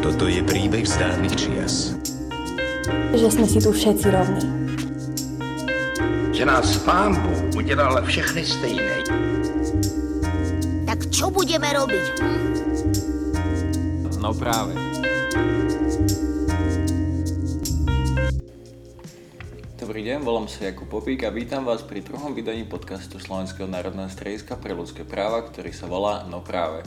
Toto je príbeh z dávnych čias. Že sme si tu všetci rovní. Že nás pán Bůh udělal všechny stejné. Tak čo budeme robiť? Hm? No práve. Dobrý deň, volám sa Jakub Popík a vítam vás pri druhom vydaní podcastu Slovenského národného strediska pre ľudské práva, ktorý sa volá No práve.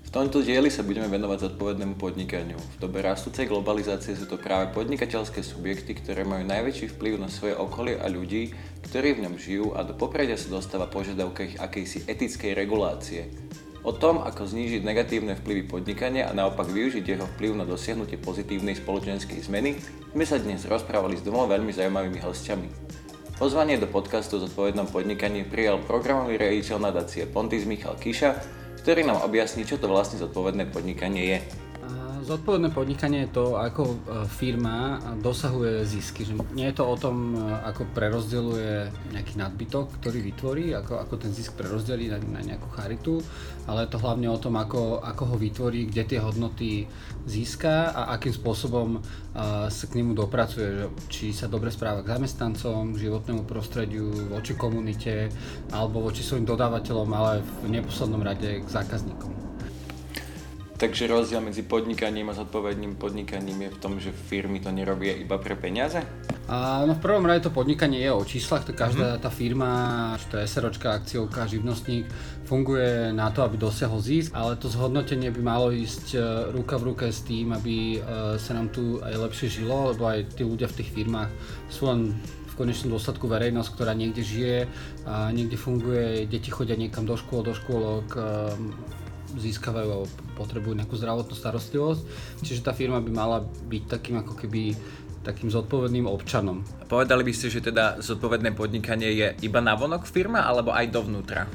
V tomto dieli sa budeme venovať zodpovednému podnikaniu. V dobe rastúcej globalizácie sú to práve podnikateľské subjekty, ktoré majú najväčší vplyv na svoje okolie a ľudí, ktorí v ňom žijú a do popredia sa dostáva požiadavka ich akejsi etickej regulácie. O tom, ako znížiť negatívne vplyvy podnikania a naopak využiť jeho vplyv na dosiahnutie pozitívnej spoločenskej zmeny, sme sa dnes rozprávali s dvoma veľmi zaujímavými hostiami. Pozvanie do podcastu Zodpovednom podnikaní prijal programový riaditeľ nadácie Pontis Michal Kiša, ktorý nám objasní, čo to vlastne zodpovedné podnikanie je. Zodpovedné podnikanie je to, ako e, firma dosahuje zisky. Že nie je to o tom, e, ako prerozdeľuje nejaký nadbytok, ktorý vytvorí, ako, ako ten zisk prerozdelí na, na nejakú charitu, ale je to hlavne o tom, ako, ako ho vytvorí, kde tie hodnoty získa a akým spôsobom uh, sa k nemu dopracuje. Že, či sa dobre správa k zamestnancom, k životnému prostrediu, voči komunite alebo voči svojim dodávateľom, ale v neposlednom rade k zákazníkom. Takže rozdiel medzi podnikaním a zodpovedným podnikaním je v tom, že firmy to nerobia iba pre peniaze? A, no v prvom rade to podnikanie je o číslach, to každá mm. tá firma, či to je SROčka, akciovka, živnostník, funguje na to, aby dosiahol zisk, ale to zhodnotenie by malo ísť e, ruka v ruke s tým, aby e, sa nám tu aj lepšie žilo, lebo aj tí ľudia v tých firmách sú len v konečnom dôsledku verejnosť, ktorá niekde žije, a niekde funguje, deti chodia niekam do škôl, do škôlok, e, získavajú alebo potrebujú nejakú zdravotnú starostlivosť. Čiže tá firma by mala byť takým ako keby takým zodpovedným občanom. Povedali by ste, že teda zodpovedné podnikanie je iba navonok firma alebo aj dovnútra?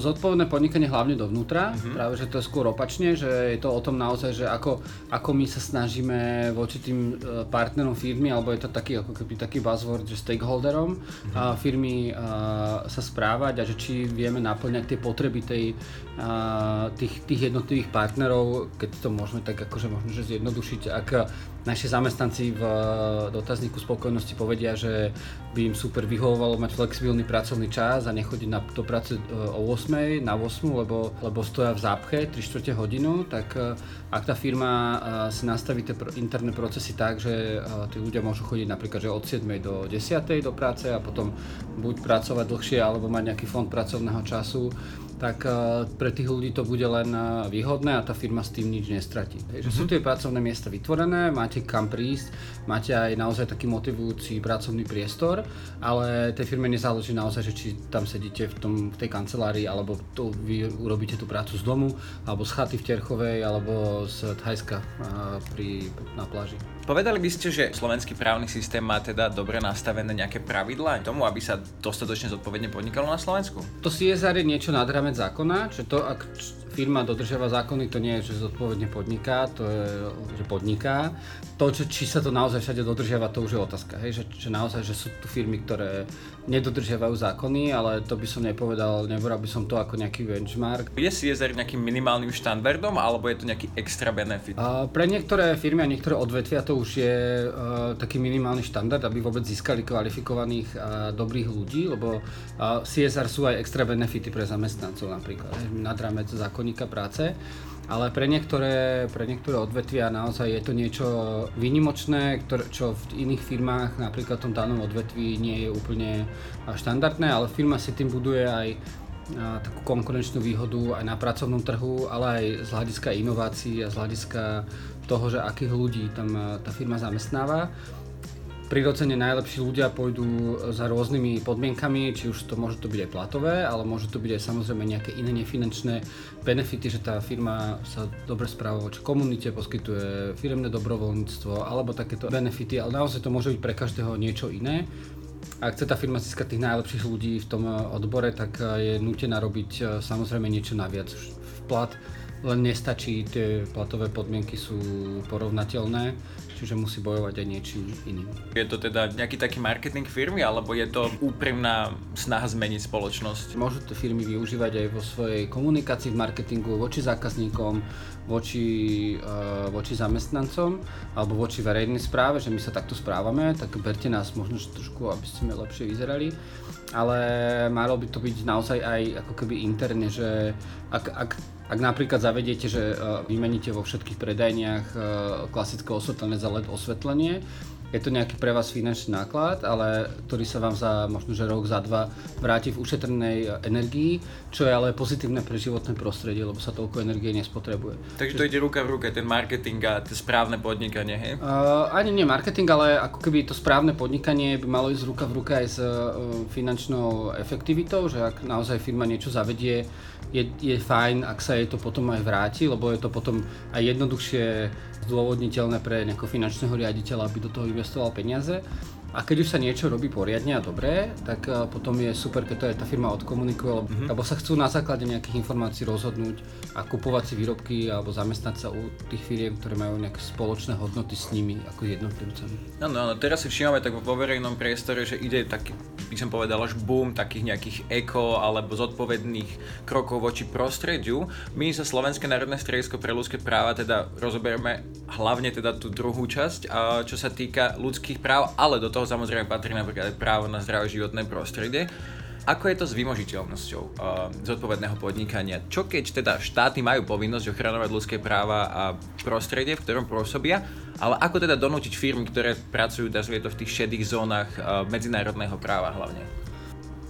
Zodpovedné podnikanie hlavne dovnútra, uh-huh. práve že to je skôr opačne, že je to o tom naozaj, že ako, ako my sa snažíme voči tým e, partnerom firmy, alebo je to taký ako keby taký buzzword, že stakeholderom uh-huh. a firmy a, sa správať a že či vieme naplňať tie potreby tej, a, tých, tých jednotlivých partnerov, keď to môžeme tak akože možno že zjednodušiť, ak naši zamestnanci v dotazníku spokojnosti povedia, že by im super vyhovovalo mať flexibilný pracovný čas a nechodiť na, do práce e, o 8, na 8, lebo, lebo stoja v zápche 3 čtvrte hodinu, tak e, ak tá firma si nastaví tie interné procesy tak, že tí ľudia môžu chodiť napríklad že od 7 do 10 do práce a potom buď pracovať dlhšie alebo mať nejaký fond pracovného času, tak eh, pre tých ľudí to bude len eh, výhodné a tá firma s tým nič nestratí. Takže mm-hmm. sú tie pracovné miesta vytvorené, máte kam prísť, máte aj naozaj taký motivujúci pracovný priestor, ale tej firme nezáleží naozaj, že či tam sedíte v, tom, v tej kancelárii, alebo to, vy urobíte tú prácu z domu, alebo z chaty v Terchovej, alebo z Thajska eh, pri, na pláži. Povedali by ste, že slovenský právny systém má teda dobre nastavené nejaké pravidlá tomu, aby sa dostatočne zodpovedne podnikalo na Slovensku? To CSR je niečo nad rámec zákona, že to ak firma dodržiava zákony, to nie je, že zodpovedne podniká, to je, že podniká. To, čo, či sa to naozaj všade dodržiava, to už je otázka. Hej? Že, že naozaj, že sú tu firmy, ktoré nedodržiavajú zákony, ale to by som nepovedal, nebral by som to ako nejaký benchmark. Je CSR nejakým minimálnym štandardom, alebo je to nejaký extra benefit? Uh, pre niektoré firmy a niektoré odvetvia to už je uh, taký minimálny štandard, aby vôbec získali kvalifikovaných a dobrých ľudí, lebo uh, CSR sú aj extra benefity pre zamestnancov napríklad, nad rámec zákon zákonníka práce, ale pre niektoré, pre niektoré odvetvia naozaj je to niečo výnimočné, ktoré, čo v iných firmách, napríklad v tom danom odvetví, nie je úplne štandardné, ale firma si tým buduje aj takú konkurenčnú výhodu aj na pracovnom trhu, ale aj z hľadiska inovácií a z hľadiska toho, že akých ľudí tam tá firma zamestnáva prirodzene najlepší ľudia pôjdu za rôznymi podmienkami, či už to môže to byť aj platové, ale môže to byť aj samozrejme nejaké iné nefinančné benefity, že tá firma sa dobre správa voči komunite, poskytuje firemné dobrovoľníctvo alebo takéto benefity, ale naozaj to môže byť pre každého niečo iné. Ak chce tá firma získať tých najlepších ľudí v tom odbore, tak je nutená robiť samozrejme niečo naviac. Plat len nestačí, tie platové podmienky sú porovnateľné, čiže musí bojovať aj niečím iným. Je to teda nejaký taký marketing firmy, alebo je to úprimná snaha zmeniť spoločnosť? Môžu to firmy využívať aj vo svojej komunikácii v marketingu voči zákazníkom, voči, uh, voči zamestnancom alebo voči verejnej správe, že my sa takto správame, tak berte nás možno trošku, aby ste lepšie vyzerali ale malo by to byť naozaj aj ako keby interne, že ak, ak, ak napríklad zavediete, že uh, vymeníte vo všetkých predajniach uh, klasické osvetlenie za LED osvetlenie, je to nejaký pre vás finančný náklad, ale ktorý sa vám za možno že rok, za dva vráti v ušetrenej energii, čo je ale pozitívne pre životné prostredie, lebo sa toľko energie nespotrebuje. Takže to ide ruka v ruke, ten marketing a to správne podnikanie, hej? Uh, ani nie marketing, ale ako keby to správne podnikanie by malo ísť ruka v ruka aj s uh, finančnou efektivitou, že ak naozaj firma niečo zavedie, je, je fajn, ak sa jej to potom aj vráti, lebo je to potom aj jednoduchšie zdôvodniteľné pre nejakého finančného riaditeľa, aby do toho investoval peniaze. A keď už sa niečo robí poriadne a dobre, tak eh, potom je super, keď to aj tá firma odkomunikuje, mm-hmm. lebo sa chcú na základe nejakých informácií rozhodnúť a kupovať si výrobky alebo zamestnať sa u tých firiem, ktoré majú nejaké spoločné hodnoty s nimi ako jednotlivcami. No, no, no, teraz si všímame tak vo verejnom priestore, že ide taký, by som povedal, až boom takých nejakých eko alebo zodpovedných krokov voči prostrediu. My sa Slovenské národné stredisko pre ľudské práva teda rozoberieme hlavne teda tú druhú časť, čo sa týka ľudských práv, ale do toho toho samozrejme patrí napríklad aj právo na zdravé životné prostredie. Ako je to s vymožiteľnosťou uh, zodpovedného podnikania? Čo keď teda štáty majú povinnosť ochranovať ľudské práva a prostredie, v ktorom pôsobia, ale ako teda donútiť firmy, ktoré pracujú, dá to v tých šedých zónach uh, medzinárodného práva hlavne?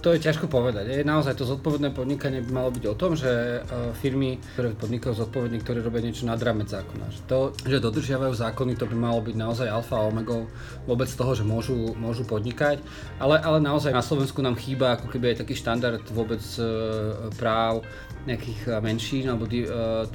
To je ťažko povedať. Je naozaj to zodpovedné podnikanie by malo byť o tom, že e, firmy, ktoré podnikajú zodpovedne, ktoré robia niečo nad rámec zákona. Že to, že dodržiavajú zákony, to by malo byť naozaj alfa a omega vôbec toho, že môžu, môžu podnikať. Ale, ale naozaj na Slovensku nám chýba ako keby aj taký štandard vôbec e, práv nejakých eh, menšín alebo di,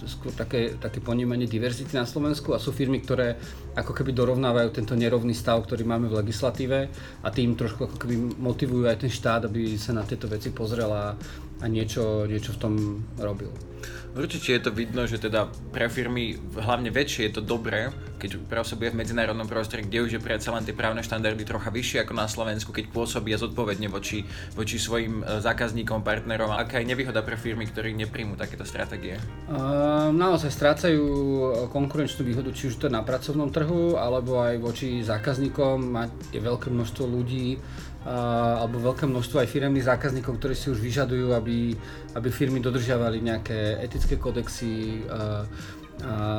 skôr také, také ponímanie diverzity na Slovensku a sú firmy, ktoré ako keby dorovnávajú tento nerovný stav, ktorý máme v legislatíve a tým trošku ako keby motivujú aj ten štát, aby sa na tieto veci pozrel a, a niečo, niečo v tom robil. Určite je to vidno, že teda pre firmy, hlavne väčšie, je to dobré, keď pôsobia v medzinárodnom prostredí, kde už je predsa len tie právne štandardy trocha vyššie ako na Slovensku, keď pôsobia zodpovedne voči, voči svojim e, zákazníkom, partnerom. Aká je nevýhoda pre firmy, ktorí nepríjmú takéto stratégie? Uh, naozaj strácajú konkurenčnú výhodu, či už to na pracovnom trhu, alebo aj voči zákazníkom. Je veľké množstvo ľudí, alebo veľké množstvo aj firemných zákazníkov, ktorí si už vyžadujú, aby, aby firmy dodržiavali nejaké etické kodexy,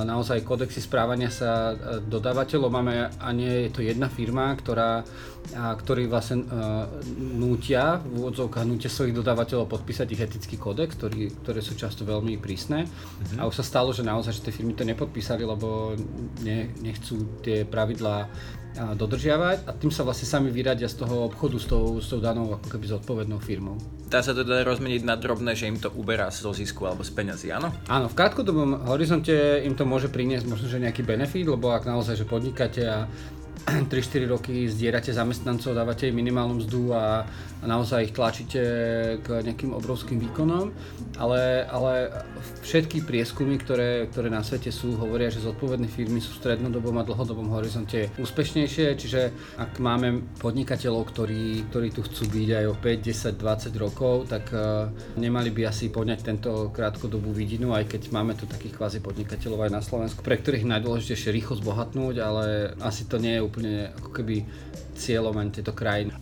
naozaj kodexy správania sa dodávateľov máme a nie je to jedna firma, ktorá, a, ktorí vlastne a, nútia, v úvodzovkách nútia svojich dodávateľov podpísať ich etický kodex, ktorý, ktoré sú často veľmi prísne. Mm-hmm. A už sa stalo, že naozaj že tie firmy to nepodpísali, lebo ne, nechcú tie pravidlá dodržiavať a tým sa vlastne sami vyradia z toho obchodu s tou, s tou danou ako keby zodpovednou firmou. Dá sa to teda rozmeniť na drobné, že im to uberá zo zisku alebo z peňazí, áno? Áno, v krátkodobom horizonte im to môže priniesť možno, že nejaký benefit, lebo ak naozaj, že podnikáte a 3-4 roky zdierate zamestnancov, dávate im minimálnu mzdu a, naozaj ich tlačíte k nejakým obrovským výkonom, ale, ale všetky prieskumy, ktoré, ktoré na svete sú, hovoria, že zodpovedné firmy sú v strednodobom a dlhodobom horizonte úspešnejšie, čiže ak máme podnikateľov, ktorí, ktorí tu chcú byť aj o 5, 10, 20 rokov, tak uh, nemali by asi poňať tento krátkodobú vidinu, aj keď máme tu takých kvázi podnikateľov aj na Slovensku, pre ktorých najdôležitejšie rýchlo zbohatnúť, ale asi to nie je úplne ako keby cieľom ani tejto krajiny.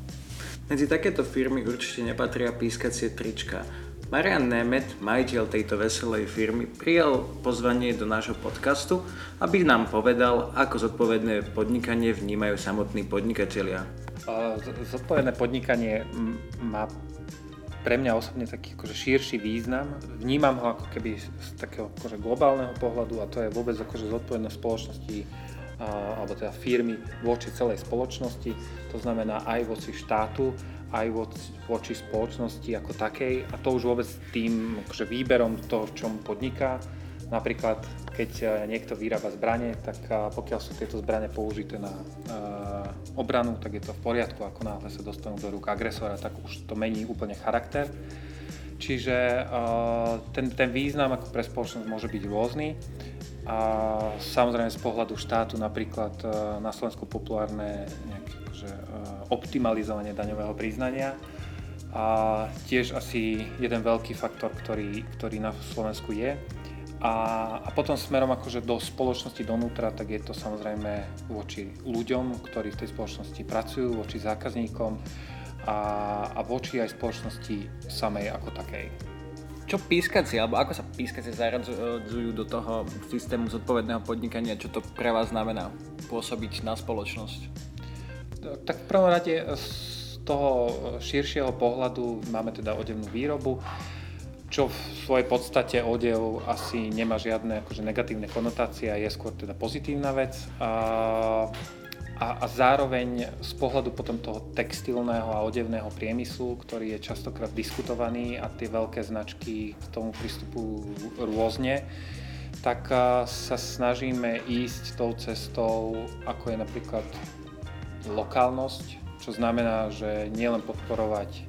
Medzi takéto firmy určite nepatria pískacie trička. Marian Nemet, majiteľ tejto veselej firmy, prijal pozvanie do nášho podcastu, aby nám povedal, ako zodpovedné podnikanie vnímajú samotní podnikatelia. Zodpovedné podnikanie má pre mňa osobne taký akože širší význam. Vnímam ho ako keby z takého akože globálneho pohľadu a to je vôbec akože zodpovednosť spoločnosti alebo teda firmy voči celej spoločnosti, to znamená aj voči štátu, aj voči spoločnosti ako takej a to už vôbec tým akože výberom toho, v čom podniká. Napríklad, keď e, niekto vyrába zbranie, tak e, pokiaľ sú tieto zbranie použité na e, obranu, tak je to v poriadku. Ako náhle sa dostanú do rúk agresora, tak už to mení úplne charakter. Čiže ten, ten význam ako pre spoločnosť môže byť rôzny. A samozrejme z pohľadu štátu napríklad na Slovensku populárne nejaké akože, optimalizovanie daňového priznania a tiež asi jeden veľký faktor, ktorý, ktorý na Slovensku je. A, a potom smerom akože do spoločnosti donútra, tak je to samozrejme voči ľuďom, ktorí v tej spoločnosti pracujú, voči zákazníkom a, a voči aj spoločnosti samej ako takej. Čo pískaci, alebo ako sa pískaci zaradzujú do toho systému zodpovedného podnikania, čo to pre vás znamená pôsobiť na spoločnosť? Tak v prvom rade toho širšieho pohľadu máme teda odevnú výrobu, čo v svojej podstate odev asi nemá žiadne akože negatívne konotácie a je skôr teda pozitívna vec. A, a, a zároveň z pohľadu potom toho textilného a odevného priemyslu, ktorý je častokrát diskutovaný a tie veľké značky k tomu pristupujú rôzne, tak sa snažíme ísť tou cestou, ako je napríklad lokálnosť, čo znamená, že nielen podporovať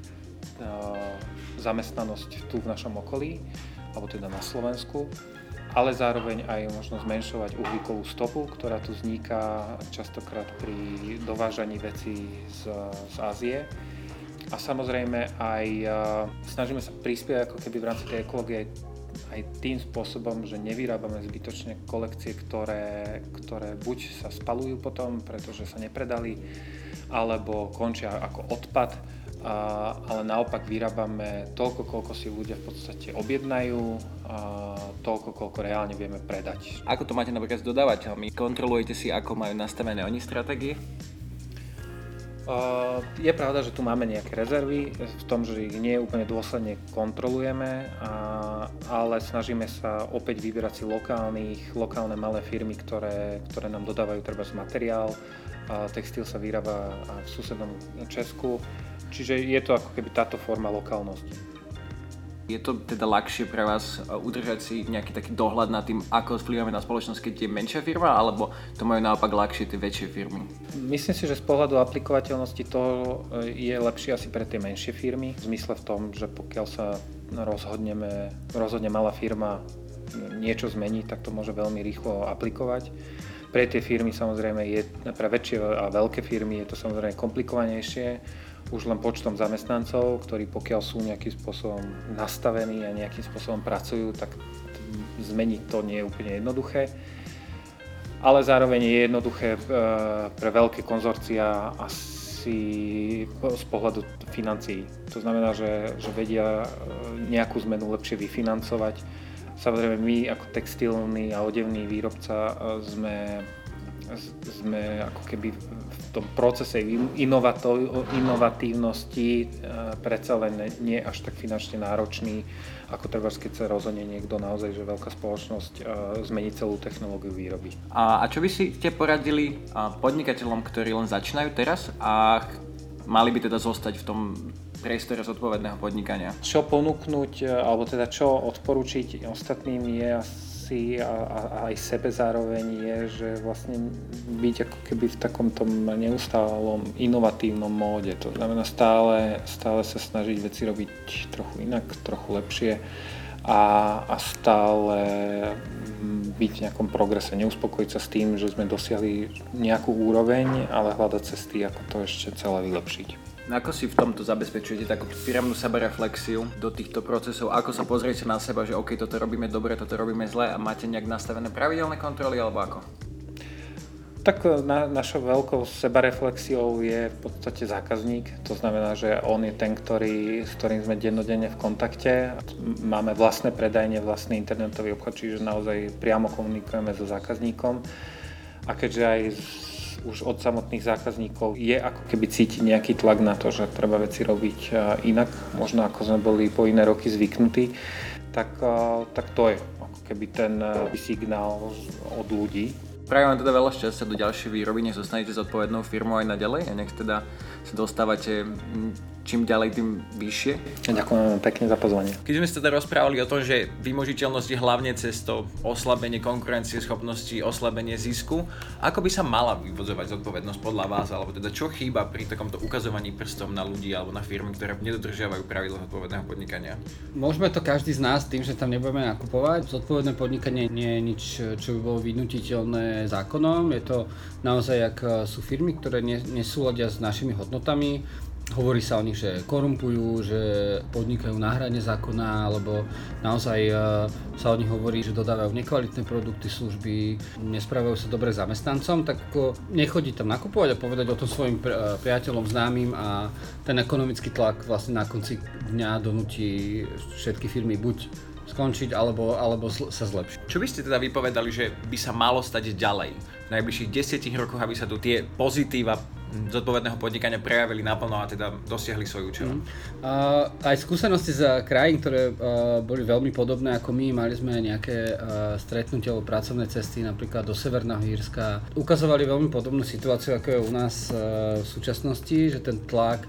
zamestnanosť tu v našom okolí, alebo teda na Slovensku, ale zároveň aj možno zmenšovať uhlíkovú stopu, ktorá tu vzniká častokrát pri dovážaní vecí z, z Ázie. A samozrejme aj snažíme sa prispieť ako keby v rámci tej ekológie aj tým spôsobom, že nevyrábame zbytočne kolekcie, ktoré, ktoré buď sa spalujú potom, pretože sa nepredali, alebo končia ako odpad, a, ale naopak vyrábame toľko, koľko si ľudia v podstate objednajú, a toľko, koľko reálne vieme predať. Ako to máte napríklad s dodávateľmi? Kontrolujete si, ako majú nastavené oni stratégie? Uh, je pravda, že tu máme nejaké rezervy v tom, že ich nie úplne dôsledne kontrolujeme, a, ale snažíme sa opäť vyberať si lokálnych, lokálne malé firmy, ktoré, ktoré nám dodávajú treba z materiál, textil sa vyrába v susednom Česku, čiže je to ako keby táto forma lokálnosti. Je to teda ľahšie pre vás e, udržať si nejaký taký dohľad nad tým, ako vplyvame na spoločnosť, keď je menšia firma, alebo to majú naopak ľahšie tie väčšie firmy? Myslím si, že z pohľadu aplikovateľnosti to e, je lepšie asi pre tie menšie firmy, v zmysle v tom, že pokiaľ sa rozhodneme, rozhodne malá firma niečo zmeniť, tak to môže veľmi rýchlo aplikovať pre tie firmy samozrejme je, pre väčšie a veľké firmy je to samozrejme komplikovanejšie, už len počtom zamestnancov, ktorí pokiaľ sú nejakým spôsobom nastavení a nejakým spôsobom pracujú, tak zmeniť to nie je úplne jednoduché. Ale zároveň je jednoduché e, pre veľké konzorcia asi z pohľadu financií. To znamená, že, že vedia e, nejakú zmenu lepšie vyfinancovať Samozrejme my ako textilný a odevný výrobca e, sme, sme ako keby v tom procese inovatívnosti e, predsa len nie až tak finančne náročný, ako treba, keď sa rozhodne niekto naozaj, že veľká spoločnosť e, zmení celú technológiu výroby. A, a čo by si ste poradili podnikateľom, ktorí len začínajú teraz a mali by teda zostať v tom priestore zodpovedného podnikania. Čo ponúknuť, e, alebo teda čo odporučiť ostatným je asi a, a, a aj sebe zároveň je, že vlastne byť ako keby v takom tom neustálom inovatívnom móde. To znamená stále, stále sa snažiť veci robiť trochu inak, trochu lepšie a, a stále byť v nejakom progrese, neuspokojiť sa s tým, že sme dosiahli nejakú úroveň, ale hľadať cesty, ako to ešte celé vylepšiť. Ako si v tomto zabezpečujete takú firmnú sebereflexiu do týchto procesov? Ako sa pozriete na seba, že OK, toto robíme dobre, toto robíme zle a máte nejak nastavené pravidelné kontroly alebo ako? Tak e, na, našou veľkou sebareflexiou je v podstate zákazník. To znamená, že on je ten, ktorý, s ktorým sme dennodenne v kontakte. Máme vlastné predajne, vlastný internetový obchod, čiže naozaj priamo komunikujeme so zákazníkom. A keďže aj už od samotných zákazníkov je ako keby cítiť nejaký tlak na to, že treba veci robiť inak, možno ako sme boli po iné roky zvyknutí, tak, tak to je ako keby ten signál od ľudí. Prajem vám teda veľa šťastia do ďalšej výroby, nech zostanete zodpovednou firmou aj naďalej a nech teda sa dostávate čím ďalej, tým vyššie. Ďakujem pekne za pozvanie. Keď sme sa teda rozprávali o tom, že vymožiteľnosť je hlavne cestou oslabenie konkurencie schopnosti, oslabenie zisku, ako by sa mala vyvozovať zodpovednosť podľa vás, alebo teda čo chýba pri takomto ukazovaní prstom na ľudí alebo na firmy, ktoré nedodržiavajú pravidla zodpovedného podnikania? Môžeme to každý z nás tým, že tam nebudeme nakupovať. Zodpovedné podnikanie nie je nič, čo by bolo vynutiteľné zákonom. Je to naozaj, ak sú firmy, ktoré nesúladia s našimi hodnotami, Hovorí sa o nich, že korumpujú, že podnikajú na hrane zákona, alebo naozaj e, sa o nich hovorí, že dodávajú nekvalitné produkty, služby, nesprávajú sa dobre zamestnancom, tak nechodí tam nakupovať a povedať o tom svojim e, priateľom, známym a ten ekonomický tlak vlastne na konci dňa donúti všetky firmy buď skončiť alebo, alebo sa zlepšiť. Čo by ste teda vypovedali, že by sa malo stať ďalej v najbližších desiatich rokoch, aby sa tu tie pozitíva zodpovedného podnikania prejavili naplno a teda dosiahli svoj účel. Mm. Aj skúsenosti z krajín, ktoré uh, boli veľmi podobné ako my, mali sme nejaké uh, stretnutia alebo pracovné cesty napríklad do Severného Hírska, ukazovali veľmi podobnú situáciu, ako je u nás v súčasnosti, že ten tlak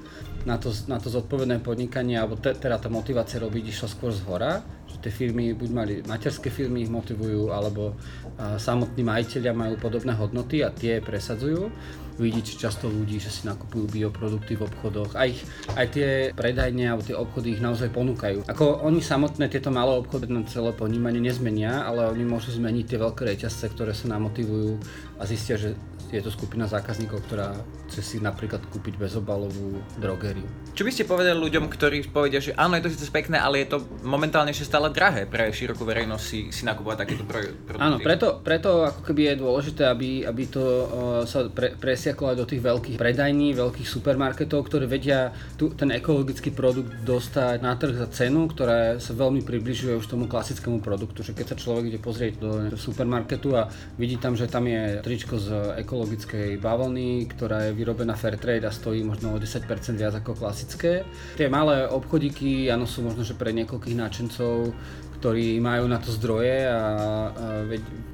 na to, na to zodpovedné podnikanie, alebo te, teda tá motivácia robiť išla skôr z hora, že tie firmy, buď mali materské firmy ich motivujú, alebo uh, samotní majiteľia majú podobné hodnoty a tie presadzujú vidíte často ľudí, že si nakupujú bioprodukty v obchodoch. Aj, aj tie predajne alebo tie obchody ich naozaj ponúkajú. Ako oni samotné tieto malé obchody na celé ponímanie nezmenia, ale oni môžu zmeniť tie veľké reťazce, ktoré sa namotivujú a zistia, že je to skupina zákazníkov, ktorá chce si napríklad kúpiť bezobalovú drogériu. Čo by ste povedali ľuďom, ktorí povedia, že áno, je to síce pekné, ale je to momentálne ešte stále drahé pre širokú verejnosť si, si nakupovať takéto produkty? Áno, preto, preto ako keby je dôležité, aby, aby to uh, sa pre, presiaklo aj do tých veľkých predajní, veľkých supermarketov, ktoré vedia tu, ten ekologický produkt dostať na trh za cenu, ktorá sa veľmi približuje už tomu klasickému produktu. Že keď sa človek ide pozrieť do supermarketu a vidí tam, že tam je tričko z ekologického ekologickej bavlny, ktorá je vyrobená fair trade a stojí možno o 10% viac ako klasické. Tie malé obchodíky, áno, sú možno, že pre niekoľkých náčencov, ktorí majú na to zdroje a,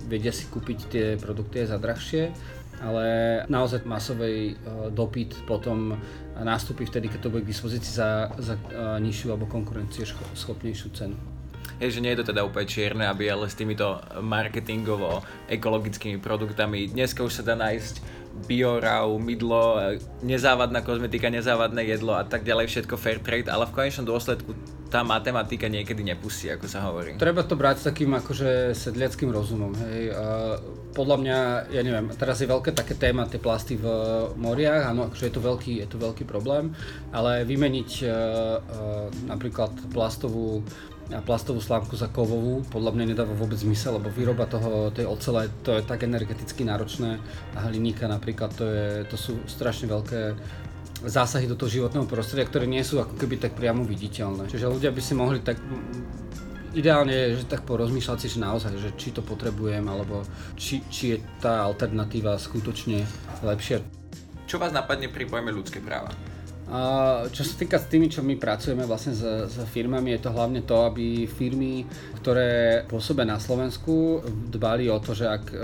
vedia si kúpiť tie produkty za drahšie, ale naozaj masovej e, dopyt potom nástupí vtedy, keď to bude k dispozícii za, za e, nižšiu alebo konkurencieschopnejšiu cenu. Hej, že nie je to teda úplne čierne a biele s týmito marketingovo ekologickými produktami. Dneska už sa dá nájsť biorav, mydlo, nezávadná kozmetika, nezávadné jedlo a tak ďalej, všetko fair trade, ale v konečnom dôsledku tá matematika niekedy nepustí, ako sa hovorí. Treba to brať s takým akože sedliackým rozumom, hej. A podľa mňa, ja neviem, teraz je veľké také téma, tie plasty v moriach, áno, akože je to veľký, je to veľký problém, ale vymeniť uh, uh, napríklad plastovú a plastovú slávku za kovovú podľa mňa nedáva vôbec zmysel, lebo výroba toho, tej ocele, to je tak energeticky náročné a hliníka napríklad, to, je, to sú strašne veľké zásahy do toho životného prostredia, ktoré nie sú ako keby tak priamo viditeľné. Čiže ľudia by si mohli tak ideálne je, že tak porozmýšľať si, že naozaj, že či to potrebujem, alebo či, či je tá alternatíva skutočne lepšia. Čo vás napadne pri pojme ľudské práva? Čo sa týka s tými, čo my pracujeme vlastne s, s firmami, je to hlavne to, aby firmy, ktoré pôsobia na Slovensku, dbali o to, že ak e,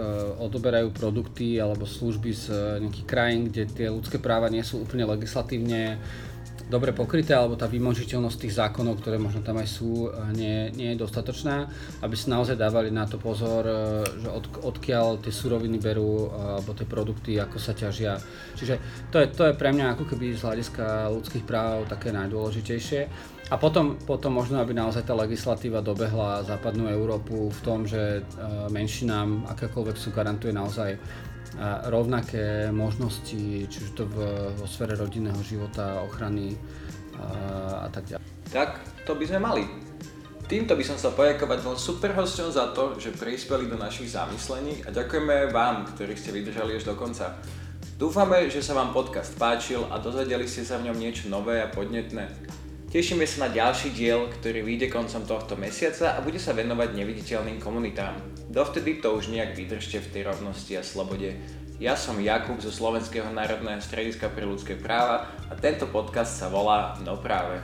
odoberajú produkty alebo služby z nejakých krajín, kde tie ľudské práva nie sú úplne legislatívne dobre pokryté, alebo tá vymožiteľnosť tých zákonov, ktoré možno tam aj sú, eh, nie, nie je dostatočná, aby sa naozaj dávali na to pozor, eh, že od, odkiaľ tie suroviny berú, eh, alebo tie produkty, ako sa ťažia. Čiže to je, to je pre mňa ako keby z hľadiska ľudských práv také najdôležitejšie. A potom, potom možno, aby naozaj tá legislatíva dobehla západnú Európu v tom, že menšinám akékoľvek sú garantuje naozaj rovnaké možnosti, či už to v, vo sfere rodinného života, ochrany a, a tak ďalej. Tak, to by sme mali. Týmto by som sa poďakovať dvom super hosťom za to, že prispeli do našich zamyslení a ďakujeme vám, ktorí ste vydržali až do konca. Dúfame, že sa vám podcast páčil a dozvedeli ste sa v ňom niečo nové a podnetné. Tešíme sa na ďalší diel, ktorý vyjde koncom tohto mesiaca a bude sa venovať neviditeľným komunitám. Dovtedy to už nejak vydržte v tej rovnosti a slobode. Ja som Jakub zo Slovenského národného strediska pre ľudské práva a tento podcast sa volá No práve.